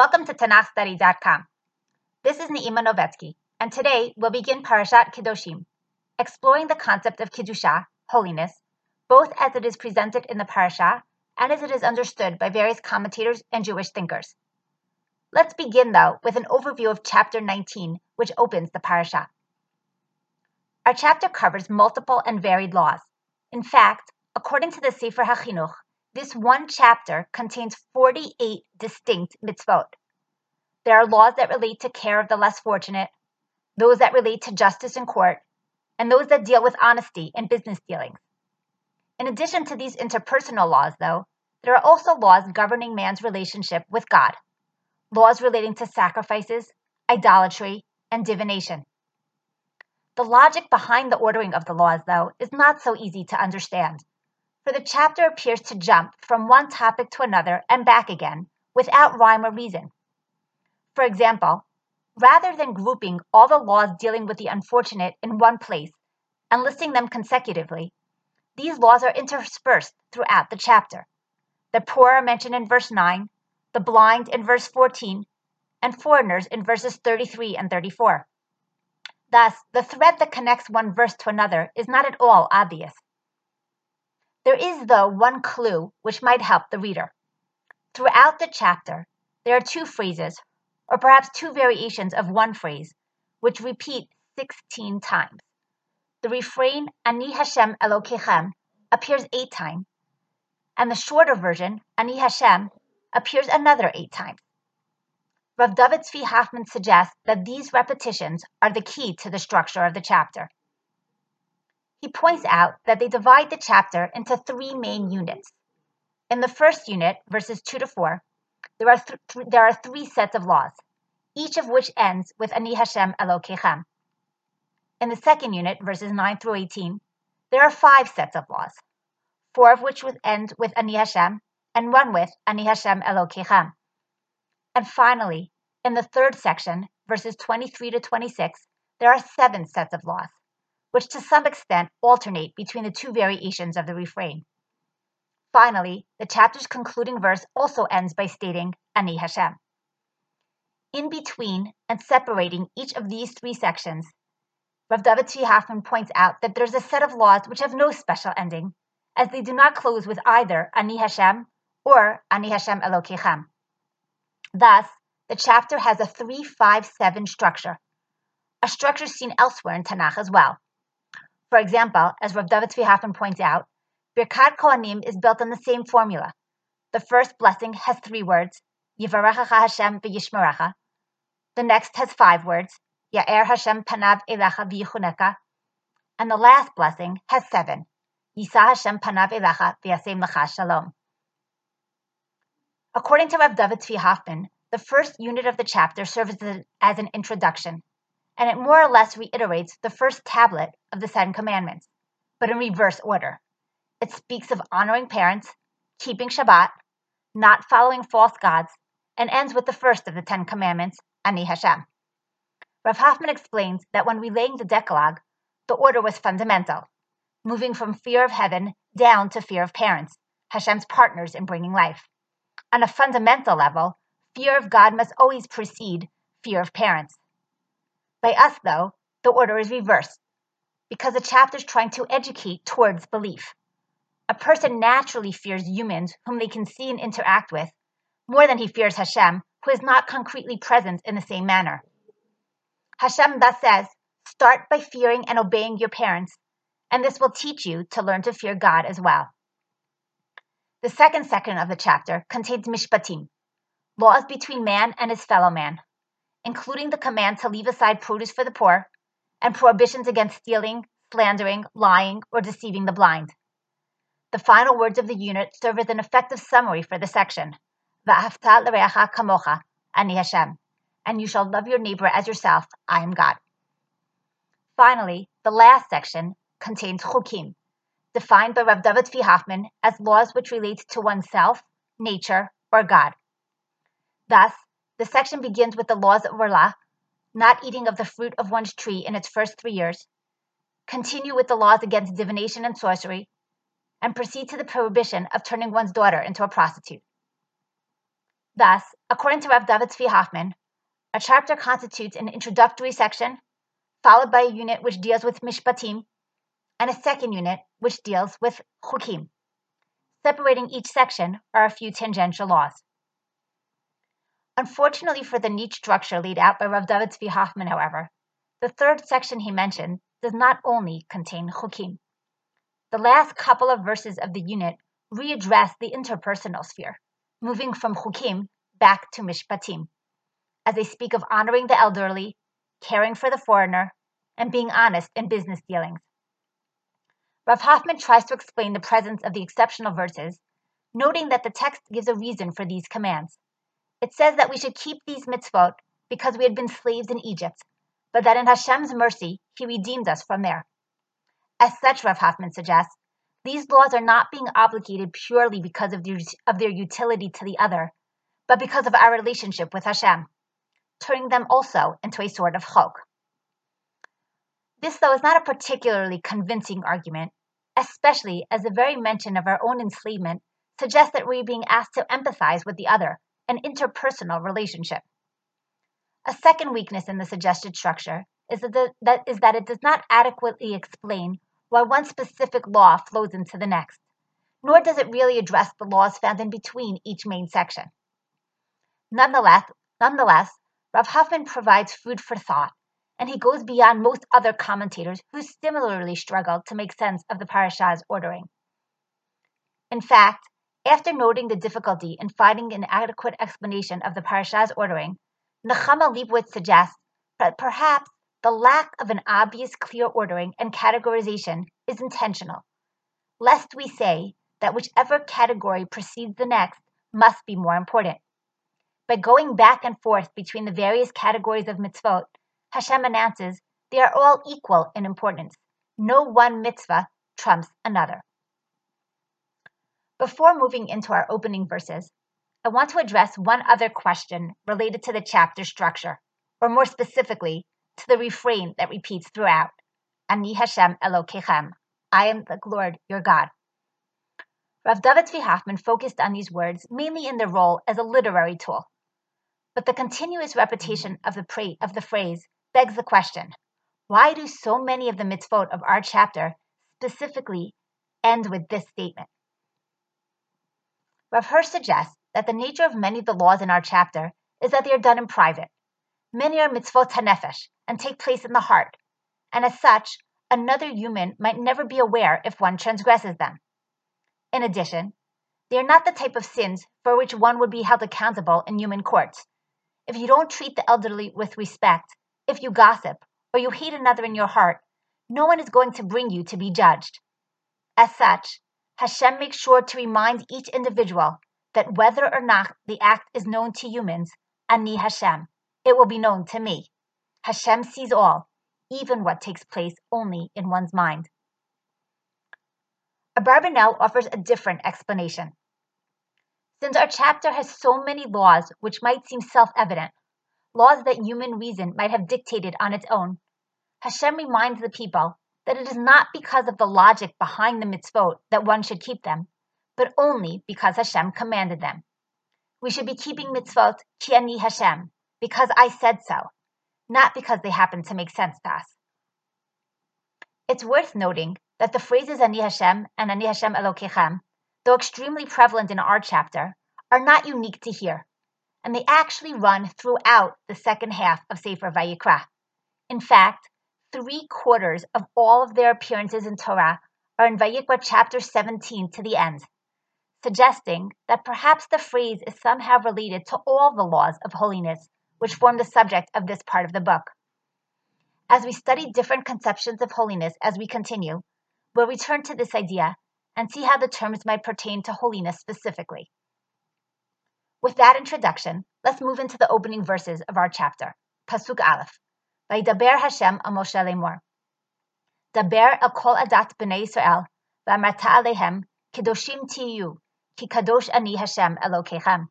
Welcome to TanachStudy.com. This is Neima Novetsky, and today we'll begin Parashat Kedoshim, exploring the concept of Kiddusha, holiness, both as it is presented in the parasha and as it is understood by various commentators and Jewish thinkers. Let's begin, though, with an overview of chapter 19, which opens the parasha. Our chapter covers multiple and varied laws. In fact, according to the Sefer HaChinuch, this one chapter contains 48 distinct mitzvot. There are laws that relate to care of the less fortunate, those that relate to justice in court, and those that deal with honesty in business dealings. In addition to these interpersonal laws, though, there are also laws governing man's relationship with God, laws relating to sacrifices, idolatry, and divination. The logic behind the ordering of the laws, though, is not so easy to understand for the chapter appears to jump from one topic to another and back again without rhyme or reason. For example, rather than grouping all the laws dealing with the unfortunate in one place and listing them consecutively, these laws are interspersed throughout the chapter. The poor are mentioned in verse 9, the blind in verse 14, and foreigners in verses 33 and 34. Thus, the thread that connects one verse to another is not at all obvious. There is, though, one clue which might help the reader. Throughout the chapter, there are two phrases, or perhaps two variations of one phrase, which repeat 16 times. The refrain, Ani Hashem Elokechem, appears eight times, and the shorter version, Ani Hashem, appears another eight times. Rav David Tzvi Hoffman suggests that these repetitions are the key to the structure of the chapter. He points out that they divide the chapter into three main units. In the first unit, verses 2 to 4, there are, th- there are three sets of laws, each of which ends with Ani Hashem Elokechem. In the second unit, verses 9 through 18, there are five sets of laws, four of which would end with Ani Hashem, and one with Ani Hashem Elokechem. And finally, in the third section, verses 23 to 26, there are seven sets of laws, which to some extent alternate between the two variations of the refrain. Finally, the chapter's concluding verse also ends by stating Ani Hashem. In between and separating each of these three sections, Rav David Tzvi Hoffman points out that there's a set of laws which have no special ending, as they do not close with either Ani Hashem or Ani Hashem Elokechem. Thus, the chapter has a 3-5-7 structure, a structure seen elsewhere in Tanakh as well. For example, as Rav David Tzvi Hoffman points out, Birkat Kohanim is built on the same formula. The first blessing has three words, Yivarechacha Hashem v'yishmerecha. The next has five words, Ya'er Hashem panav elecha v'yichuneka. And the last blessing has seven, Yisa Hashem panav elecha v'yasem lecha shalom. According to Rav David Tzvi Hoffman, the first unit of the chapter serves as an introduction and it more or less reiterates the first tablet of the Ten Commandments, but in reverse order. It speaks of honoring parents, keeping Shabbat, not following false gods, and ends with the first of the Ten Commandments, Ani Hashem. Rav Hoffman explains that when relaying the Decalogue, the order was fundamental, moving from fear of heaven down to fear of parents, Hashem's partners in bringing life. On a fundamental level, fear of God must always precede fear of parents. By us, though, the order is reversed because the chapter is trying to educate towards belief. A person naturally fears humans whom they can see and interact with more than he fears Hashem, who is not concretely present in the same manner. Hashem thus says, Start by fearing and obeying your parents, and this will teach you to learn to fear God as well. The second section of the chapter contains mishpatim, laws between man and his fellow man, including the command to leave aside produce for the poor, and prohibitions against stealing, slandering, lying, or deceiving the blind. The final words of the unit serve as an effective summary for the section. Va'afta l'reacha kamocha, ani Hashem, and you shall love your neighbor as yourself, I am God. Finally, the last section contains chukim, defined by Rav David Tzvi Hoffman as laws which relate to oneself, nature, or God. Thus, the section begins with the laws of Orlah, not eating of the fruit of one's tree in its first three years, continue with the laws against divination and sorcery, and proceed to the prohibition of turning one's daughter into a prostitute. Thus, according to Rav David Zvi Hoffman, a chapter constitutes an introductory section, followed by a unit which deals with mishpatim, and a second unit which deals with chukim. Separating each section are a few tangential laws. Unfortunately for the neat structure laid out by Rav David Zvi Hoffman, however, the third section he mentioned does not only contain chukim. The last couple of verses of the unit readdress the interpersonal sphere, moving from chukim back to mishpatim, as they speak of honoring the elderly, caring for the foreigner, and being honest in business dealings. Rav Hoffman tries to explain the presence of the exceptional verses, noting that the text gives a reason for these commands. It says that we should keep these mitzvot because we had been slaves in Egypt, but that in Hashem's mercy, He redeemed us from there. As such, Rav Hoffman suggests, these laws are not being obligated purely because of their, of their utility to the other, but because of our relationship with Hashem, turning them also into a sort of chok. This, though, is not a particularly convincing argument, especially as the very mention of our own enslavement suggests that we're being asked to empathize with the other, an interpersonal relationship. A second weakness in the suggested structure is that, the, that, is that it does not adequately explain why one specific law flows into the next, nor does it really address the laws found in between each main section. Nonetheless, nonetheless, Rav Hoffman provides food for thought, and he goes beyond most other commentators who similarly struggle to make sense of the parashah's ordering. In fact, after noting the difficulty in finding an adequate explanation of the parashah's ordering, Nechama Leibowitz suggests that perhaps the lack of an obvious clear ordering and categorization is intentional, lest we say that whichever category precedes the next must be more important. By going back and forth between the various categories of mitzvot, Hashem announces they are all equal in importance. No one mitzvah trumps another. Before moving into our opening verses, I want to address one other question related to the chapter structure, or more specifically, to the refrain that repeats throughout Ani Hashem Elokechem, I am the Lord your God. Rav David Zvi Hoffman focused on these words mainly in their role as a literary tool. But the continuous repetition of the, pra- of the phrase begs the question why do so many of the mitzvot of our chapter specifically end with this statement? Rav Hirsch suggests that the nature of many of the laws in our chapter is that they are done in private. Many are mitzvot hanefesh and take place in the heart, and as such, another human might never be aware if one transgresses them. In addition, they are not the type of sins for which one would be held accountable in human courts. If you don't treat the elderly with respect, if you gossip, or you hate another in your heart, no one is going to bring you to be judged. As such, Hashem makes sure to remind each individual that whether or not the act is known to humans, Ani Hashem, it will be known to me. Hashem sees all, even what takes place only in one's mind. Abarbanel offers a different explanation. Since our chapter has so many laws which might seem self evident, laws that human reason might have dictated on its own, Hashem reminds the people that it is not because of the logic behind the mitzvot that one should keep them, but only because Hashem commanded them. We should be keeping mitzvot ki ani Hashem, because I said so, not because they happen to make sense to us. It's worth noting that the phrases Ani Hashem and Ani Hashem Elokechem, though extremely prevalent in our chapter, are not unique to here, and they actually run throughout the second half of Sefer Vayikra. In fact, three quarters of all of their appearances in Torah are in Vayikra chapter 17 to the end, suggesting that perhaps the phrase is somehow related to all the laws of holiness which form the subject of this part of the book. As we study different conceptions of holiness as we continue, we'll return to this idea and see how the terms might pertain to holiness specifically. With that introduction, let's move into the opening verses of our chapter, Pasuk Aleph. Vaydaber Hashem a Moshe lemor. Daber el kol adat b'nei Yisrael, v'amarta alehem, kedoshim tiyu, ki kadosh ani Hashem Elokechem.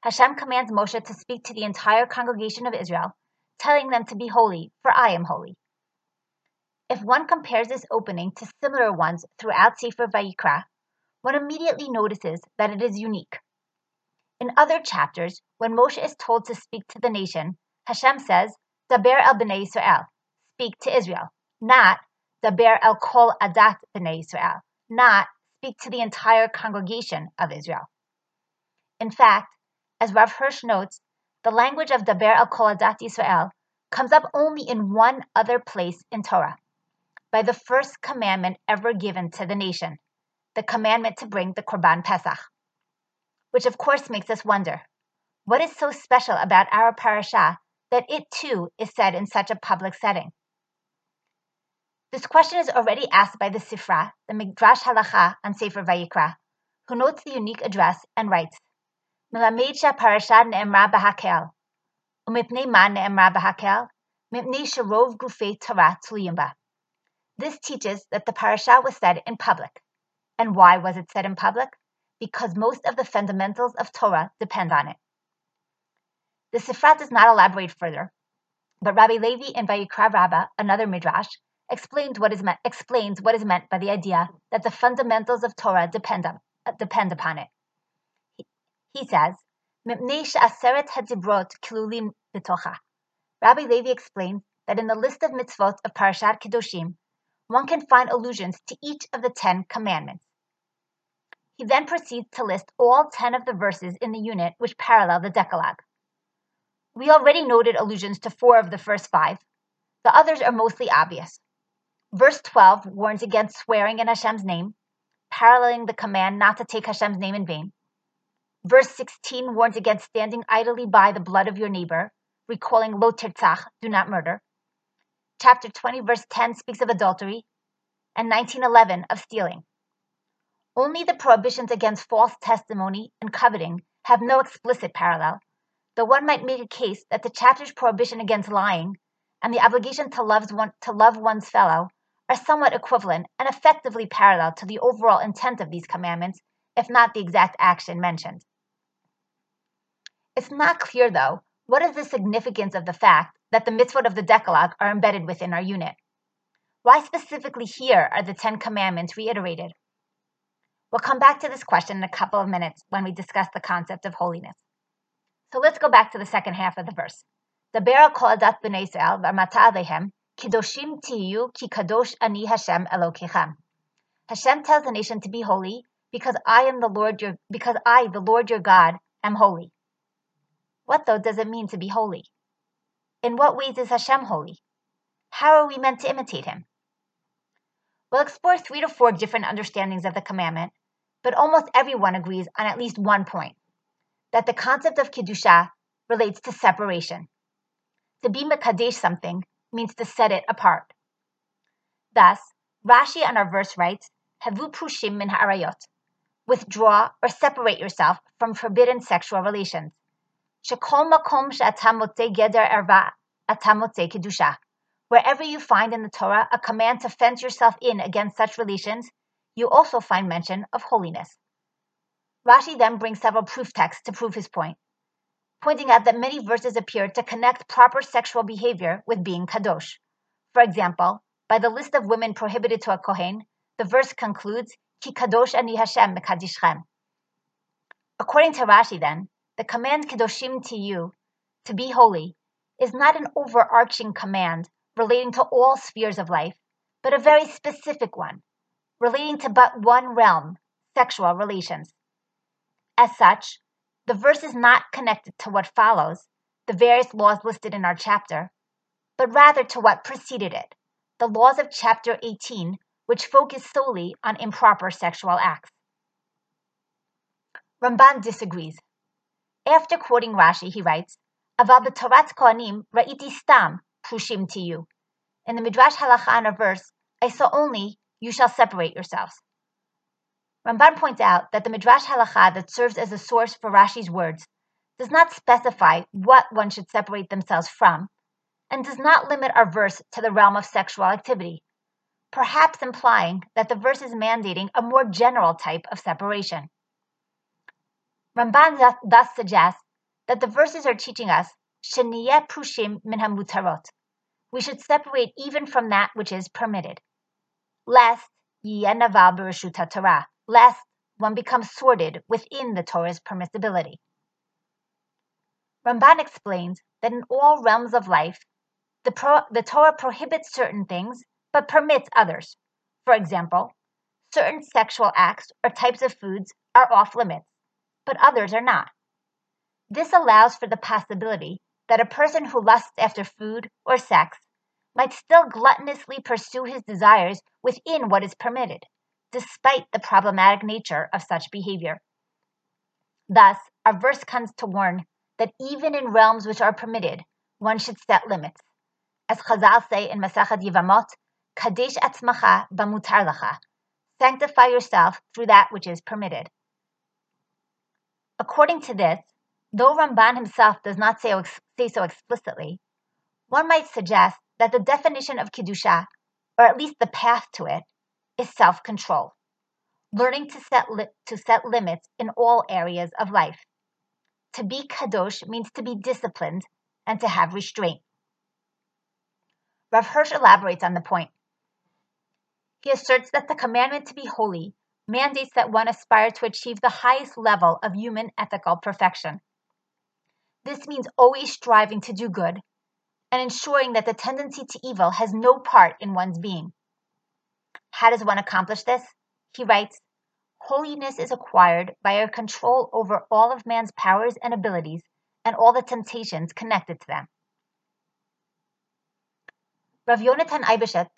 Hashem commands Moshe to speak to the entire congregation of Israel, telling them to be holy, for I am holy. If one compares this opening to similar ones throughout Sefer Vayikra, one immediately notices that it is unique. In other chapters, when Moshe is told to speak to the nation, Hashem says, Daber el bnei Israel, speak to Israel, not Daber el kol adat bnei Israel, not speak to the entire congregation of Israel. In fact, as Rav Hirsch notes, the language of Daber el Kol Adat Israel comes up only in one other place in Torah, by the first commandment ever given to the nation, the commandment to bring the Korban Pesach. Which of course makes us wonder, what is so special about our parasha that it too is said in such a public setting. This question is already asked by the Sifra, the Midrash Halacha on Sefer Vayikra, who notes the unique address and writes, Melamed parasha ne'emra b'hakel, umipnei ma ne'emra b'hakel, mipnei sherov gufei Torah tzluyim This teaches that the parasha was said in public. And why was it said in public? Because most of the fundamentals of Torah depend on it. The Sifra does not elaborate further, but Rabbi Levi in Vayikra Rabbah, another midrash, explains what is meant, explains what is meant by the idea that the fundamentals of Torah depend, on, depend upon it. He says, Rabbi Levi explains that in the list of mitzvot of Parashat Kedoshim, one can find allusions to each of the Ten Commandments. He then proceeds to list all ten of the verses in the unit which parallel the Decalogue. We already noted allusions to four of the first five. The others are mostly obvious. Verse 12 warns against swearing in Hashem's name, paralleling the command not to take Hashem's name in vain. Verse 16 warns against standing idly by the blood of your neighbor, recalling lo tirtzach, do not murder. Chapter 20, verse 10 speaks of adultery, and 1911 of stealing. Only the prohibitions against false testimony and coveting have no explicit parallel, though one might make a case that the chapter's prohibition against lying and the obligation to love, one, to love one's fellow are somewhat equivalent and effectively parallel to the overall intent of these commandments, if not the exact action mentioned. It's not clear, though, what is the significance of the fact that the mitzvot of the Decalogue are embedded within our unit. Why specifically here are the Ten Commandments reiterated? We'll come back to this question in a couple of minutes when we discuss the concept of holiness. So let's go back to the second half of the verse. Dabera kol adat b'nei Yisrael v'amata kidoshim tiyu ki kadosh ani Hashem Elokichem. Hashem tells the nation to be holy because I am the Lord your because I the Lord your God am holy. What though does it mean to be holy? In what ways is Hashem holy? How are we meant to imitate him? We'll explore three to four different understandings of the commandment, but almost everyone agrees on at least one point that the concept of Kiddusha relates to separation. To be Mekadesh something means to set it apart. Thus, Rashi on our verse writes, Havu Prushim min ha'arayot, withdraw or separate yourself from forbidden sexual relations. Wherever you find in the Torah a command to fence yourself in against such relations, you also find mention of holiness. Rashi then brings several proof texts to prove his point, pointing out that many verses appear to connect proper sexual behavior with being kadosh. For example, by the list of women prohibited to a kohen, the verse concludes, "Ki kadosh ani Hashem mekadishchem." According to Rashi, then, the command kadoshim to you, to be holy, is not an overarching command relating to all spheres of life, but a very specific one, relating to but one realm, sexual relations. As such, the verse is not connected to what follows, the various laws listed in our chapter, but rather to what preceded it, the laws of chapter 18, which focus solely on improper sexual acts. Ramban disagrees. After quoting Rashi, he writes, Aval b'torat kohanim ra'iti stam prushim to you. In the Midrash Halacha in a verse, I saw only, you shall separate yourselves. Ramban points out that the Midrash Halacha that serves as a source for Rashi's words does not specify what one should separate themselves from, and does not limit our verse to the realm of sexual activity, perhaps implying that the verse is mandating a more general type of separation. Ramban thus suggests that the verses are teaching us sheniyeh prushim min hamutarot. We should separate even from that which is permitted, lest yenaval bereshut Torah, lest one becomes sorted within the Torah's permissibility. Ramban explains that in all realms of life, the, pro- the Torah prohibits certain things but permits others. For example, certain sexual acts or types of foods are off limits, but others are not. This allows for the possibility that a person who lusts after food or sex might still gluttonously pursue his desires within what is permitted, despite the problematic nature of such behavior. Thus, our verse comes to warn that even in realms which are permitted, one should set limits. As Chazal say in Masachet Yevamot, Kadesh atzmacha bamutar lacha. Sanctify yourself through that which is permitted. According to this, though Ramban himself does not say, say so explicitly, one might suggest that the definition of Kiddusha, or at least the path to it, is self-control, learning to set, li- to set limits in all areas of life. To be kadosh means to be disciplined and to have restraint. Rav Hirsch elaborates on the point. He asserts that the commandment to be holy mandates that one aspire to achieve the highest level of human ethical perfection. This means always striving to do good and ensuring that the tendency to evil has no part in one's being. How does one accomplish this? He writes, Holiness is acquired by a control over all of man's powers and abilities and all the temptations connected to them. Rav Yonatan Eibeshitz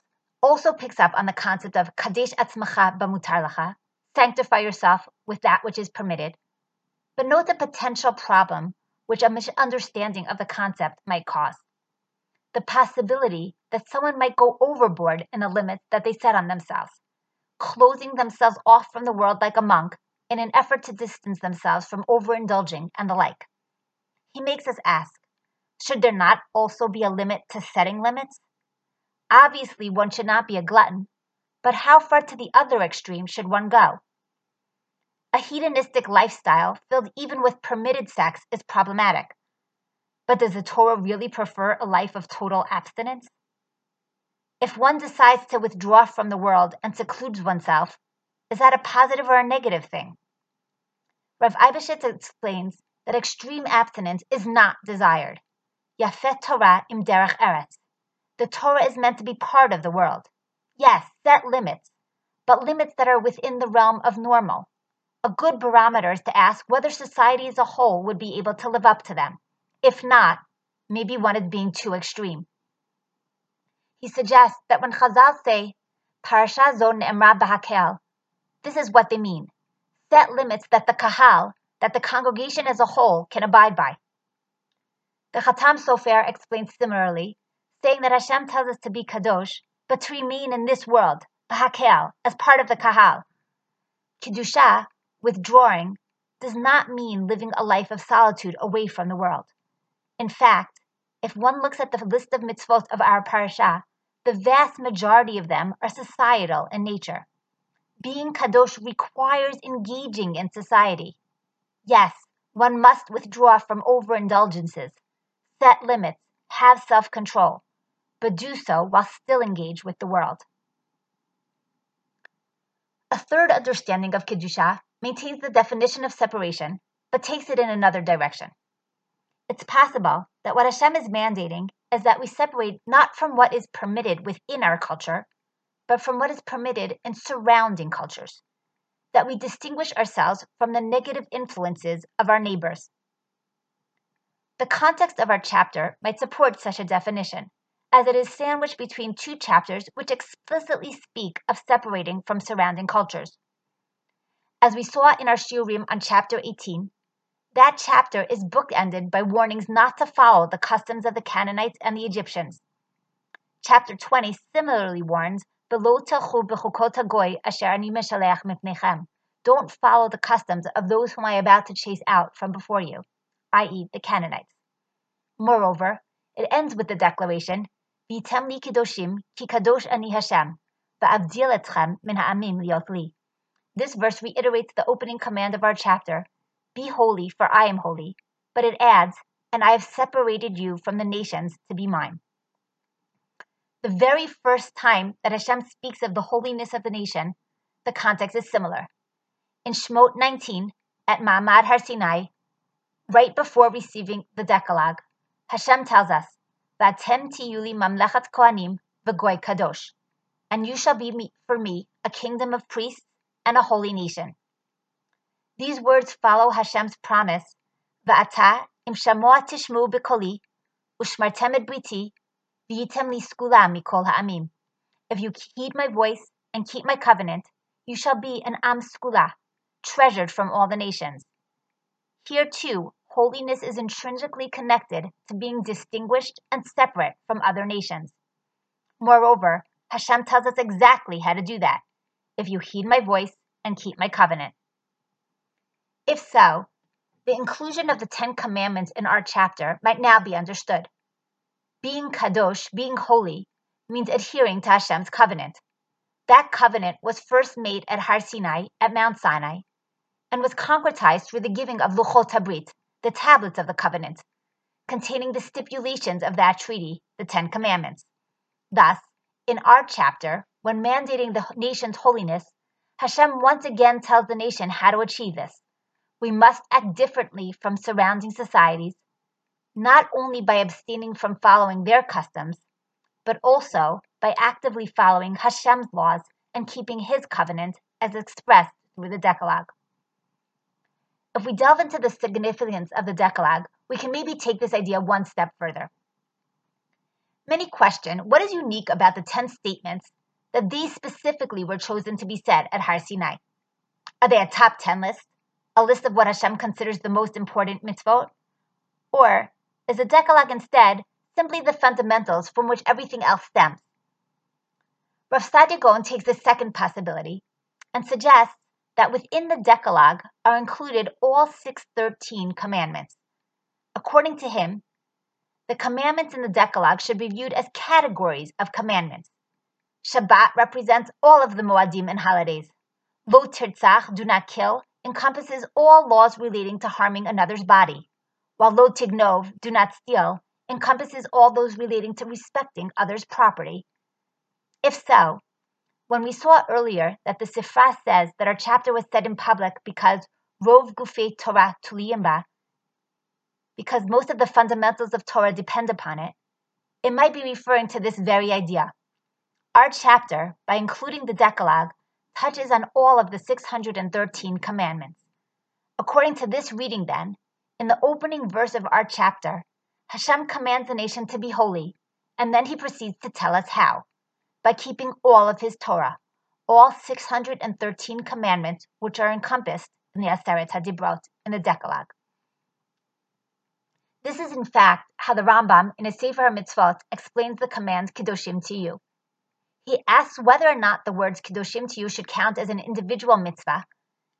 also picks up on the concept of Kadesh Atzmacha Bamutar Lacha, sanctify yourself with that which is permitted, but note the potential problem which a misunderstanding of the concept might cause. The possibility that someone might go overboard in the limits that they set on themselves, closing themselves off from the world like a monk in an effort to distance themselves from overindulging and the like. He makes us ask should there not also be a limit to setting limits? Obviously, one should not be a glutton, but how far to the other extreme should one go? A hedonistic lifestyle filled even with permitted sex is problematic. But does the Torah really prefer a life of total abstinence? If one decides to withdraw from the world and secludes oneself, is that a positive or a negative thing? Rav Eibeshitz explains that extreme abstinence is not desired. Yafet Torah im derech eretz. The Torah is meant to be part of the world. Yes, set limits, but limits that are within the realm of normal, a good barometer is to ask whether society as a whole would be able to live up to them. If not, maybe one is being too extreme. He suggests that when Chazal say, Parasha zon ne'emra b'hakel, this is what they mean. Set limits that the kahal, that the congregation as a whole, can abide by. The Khatam Sofer explains similarly, saying that Hashem tells us to be kadosh, but to remain in this world, b'hakel, as part of the kahal. Kiddusha, withdrawing does not mean living a life of solitude away from the world. In fact, if one looks at the list of mitzvot of our parasha, the vast majority of them are societal in nature. Being kadosh requires engaging in society. Yes, one must withdraw from overindulgences, set limits, have self control, but do so while still engaged with the world. A third understanding of Kedusha maintains the definition of separation, but takes it in another direction. It's possible that what Hashem is mandating is that we separate not from what is permitted within our culture, but from what is permitted in surrounding cultures, that we distinguish ourselves from the negative influences of our neighbors. The context of our chapter might support such a definition, as it is sandwiched between two chapters which explicitly speak of separating from surrounding cultures. As we saw in our shiurim on chapter 18, that chapter is bookended by warnings not to follow the customs of the Canaanites and the Egyptians. Chapter 20 similarly warns, Don't follow the customs of those whom I am about to chase out from before you, i.e., the Canaanites. Moreover, it ends with the declaration, Vitem li kidoshim, ki kadosh ani Hashem, va'avdil etchem min ha'amim liot li. This verse reiterates the opening command of our chapter Be holy, for I am holy. But it adds, And I have separated you from the nations to be mine. The very first time that Hashem speaks of the holiness of the nation, the context is similar. In Shemot 19, at Ma'amad Har Sinai, right before receiving the Decalogue, Hashem tells us, Vatem tiyuli mamlechat kohanim v'goy kadosh, and you shall be for me a kingdom of priests and a holy nation. These words follow Hashem's promise, Va'ata im shamoa tishmu b'koli, ushmartem et briti, v'yitem li skula mikol ha'amim. If you heed my voice and keep my covenant, you shall be an am skula, treasured from all the nations. Here too, holiness is intrinsically connected to being distinguished and separate from other nations. Moreover, Hashem tells us exactly how to do that if you heed my voice and keep my covenant. If so, the inclusion of the Ten Commandments in our chapter might now be understood. Being kadosh, being holy, means adhering to Hashem's covenant. That covenant was first made at Har Sinai, at Mount Sinai, and was concretized through the giving of Luchot Tabrit, the tablets of the covenant, containing the stipulations of that treaty, the Ten Commandments. Thus, in our chapter, when mandating the nation's holiness, Hashem once again tells the nation how to achieve this we must act differently from surrounding societies, not only by abstaining from following their customs, but also by actively following Hashem's laws and keeping His covenant as expressed through the Decalogue. If we delve into the significance of the Decalogue, we can maybe take this idea one step further. Many question what is unique about the 10 statements that these specifically were chosen to be said at Har Sinai? Are they a top 10 list? A list of what Hashem considers the most important mitzvot? Or is the Decalogue instead simply the fundamentals from which everything else stems? Rav Saadia Gaon takes the second possibility and suggests that within the Decalogue are included all 613 commandments. According to him, the commandments in the Decalogue should be viewed as categories of commandments. Shabbat represents all of the Moadim and holidays. Lo tirtzach, do not kill, encompasses all laws relating to harming another's body, while lo tignov, do not steal, encompasses all those relating to respecting others' property. If so, when we saw earlier that the Sifra says that our chapter was said in public because Rov Gufei Torah Tuliyimba, because most of the fundamentals of Torah depend upon it, it might be referring to this very idea. Our chapter, by including the Decalogue, touches on all of the 613 commandments. According to this reading, then, in the opening verse of our chapter, Hashem commands the nation to be holy, and then he proceeds to tell us how by keeping all of his Torah, all 613 commandments which are encompassed in the Aseret HaDibrot, in the Decalogue. This is in fact how the Rambam in his Sefer HaMitzvot explains the command Kedoshim to you. He asks whether or not the words Kedoshim to you should count as an individual mitzvah,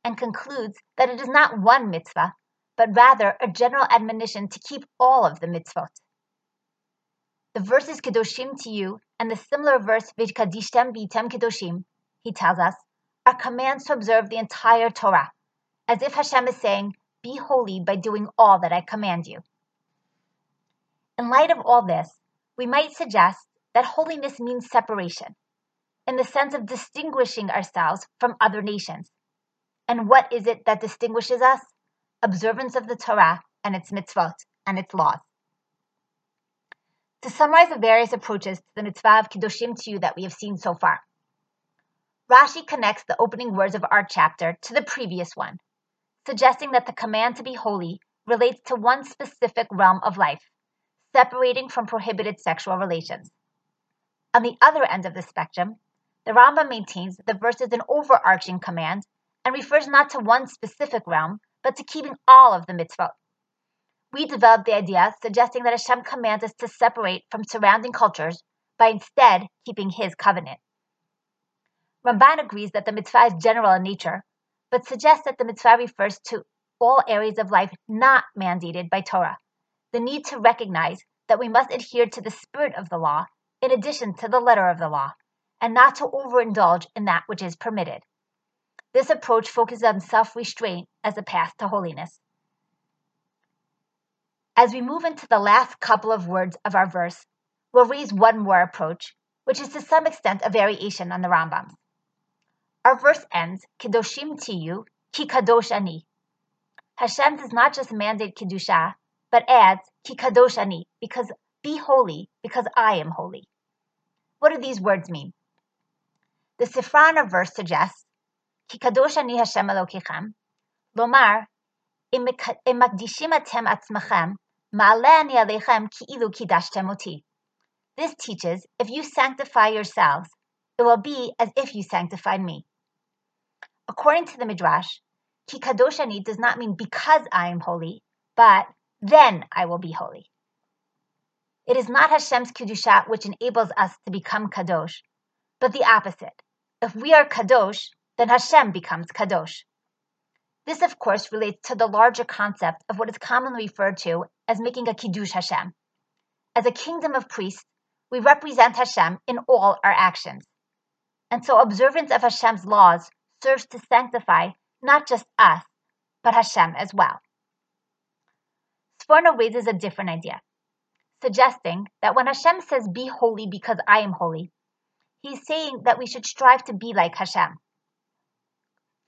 and concludes that it is not one mitzvah, but rather a general admonition to keep all of the mitzvot. The verses Kedoshim to you and the similar verse V'kadishtem B'item Kedoshim, he tells us, are commands to observe the entire Torah, as if Hashem is saying, Be holy by doing all that I command you. In light of all this, we might suggest that holiness means separation, in the sense of distinguishing ourselves from other nations. And what is it that distinguishes us? Observance of the Torah and its mitzvot and its laws. To summarize the various approaches to the mitzvah of Kiddushim to you that we have seen so far, Rashi connects the opening words of our chapter to the previous one, suggesting that the command to be holy relates to one specific realm of life, separating from prohibited sexual relations. On the other end of the spectrum, the Rambam maintains that the verse is an overarching command and refers not to one specific realm, but to keeping all of the mitzvot. We developed the idea suggesting that Hashem commands us to separate from surrounding cultures by instead keeping His covenant. Ramban agrees that the mitzvah is general in nature, but suggests that the mitzvah refers to all areas of life not mandated by Torah. The need to recognize that we must adhere to the spirit of the law in addition to the letter of the law, and not to overindulge in that which is permitted. This approach focuses on self restraint as a path to holiness. As we move into the last couple of words of our verse, we'll raise one more approach, which is to some extent a variation on the Rambam's. Our verse ends, Kedoshim tiyu, ki kadosh ani. Hashem does not just mandate Kiddusha, but adds Ki Kadosh Ani, because be holy, because I am holy. What do these words mean? The Sifrana verse suggests Ki Kadosh Ani Hashem Elokechem, Lomar, Im Atem Atzmachem. This teaches if you sanctify yourselves, it will be as if you sanctified me. According to the Midrash, Ki Kadosh Ani does not mean because I am holy, but then I will be holy. It is not Hashem's Kedusha which enables us to become Kadosh, but the opposite. If we are Kadosh, then Hashem becomes Kadosh. This, of course, relates to the larger concept of what is commonly referred to as making a Kiddush Hashem. As a kingdom of priests, we represent Hashem in all our actions. And so observance of Hashem's laws serves to sanctify not just us, but Hashem as well. Sforno raises a different idea, suggesting that when Hashem says, Be holy because I am holy, he's saying that we should strive to be like Hashem.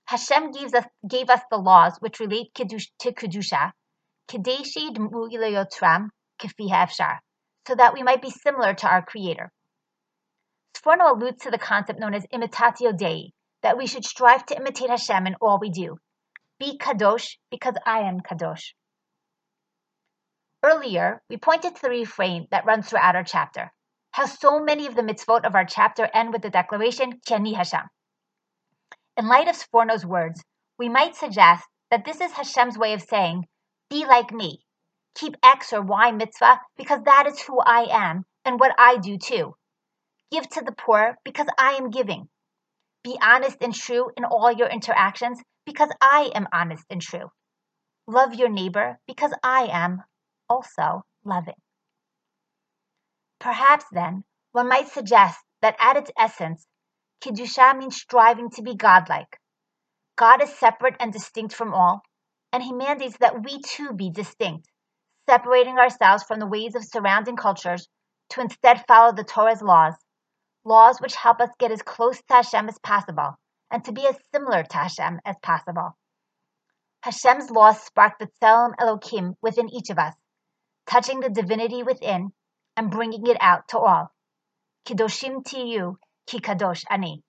Hashem gives us, gave us the laws which relate to Kedusha, Kadeshi Yotram Kefi so that we might be similar to our Creator. Sforno alludes to the concept known as imitatio Dei, that we should strive to imitate Hashem in all we do. Be kadosh because I am kadosh. Earlier, we pointed to the refrain that runs throughout our chapter, how so many of the mitzvot of our chapter end with the declaration, Ki Ani Hashem. In light of Sforno's words, we might suggest that this is Hashem's way of saying, be like me. Keep X or Y mitzvah because that is who I am and what I do too. Give to the poor because I am giving. Be honest and true in all your interactions because I am honest and true. Love your neighbor because I am also loving. Perhaps then, one might suggest that at its essence, Kiddusha means striving to be godlike. God is separate and distinct from all, and He mandates that we too be distinct, separating ourselves from the ways of surrounding cultures to instead follow the Torah's laws laws which help us get as close to Hashem as possible and to be as similar to Hashem as possible. Hashem's laws spark the Tselem Elokim within each of us, touching the divinity within and bringing it out to all. Kidoshim tiyu ki kadosh ani.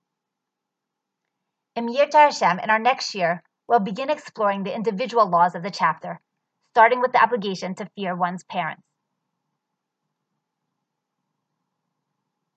In Yirtzeh Hashem, in our next year, we'll begin exploring the individual laws of the chapter, starting with the obligation to fear one's parents.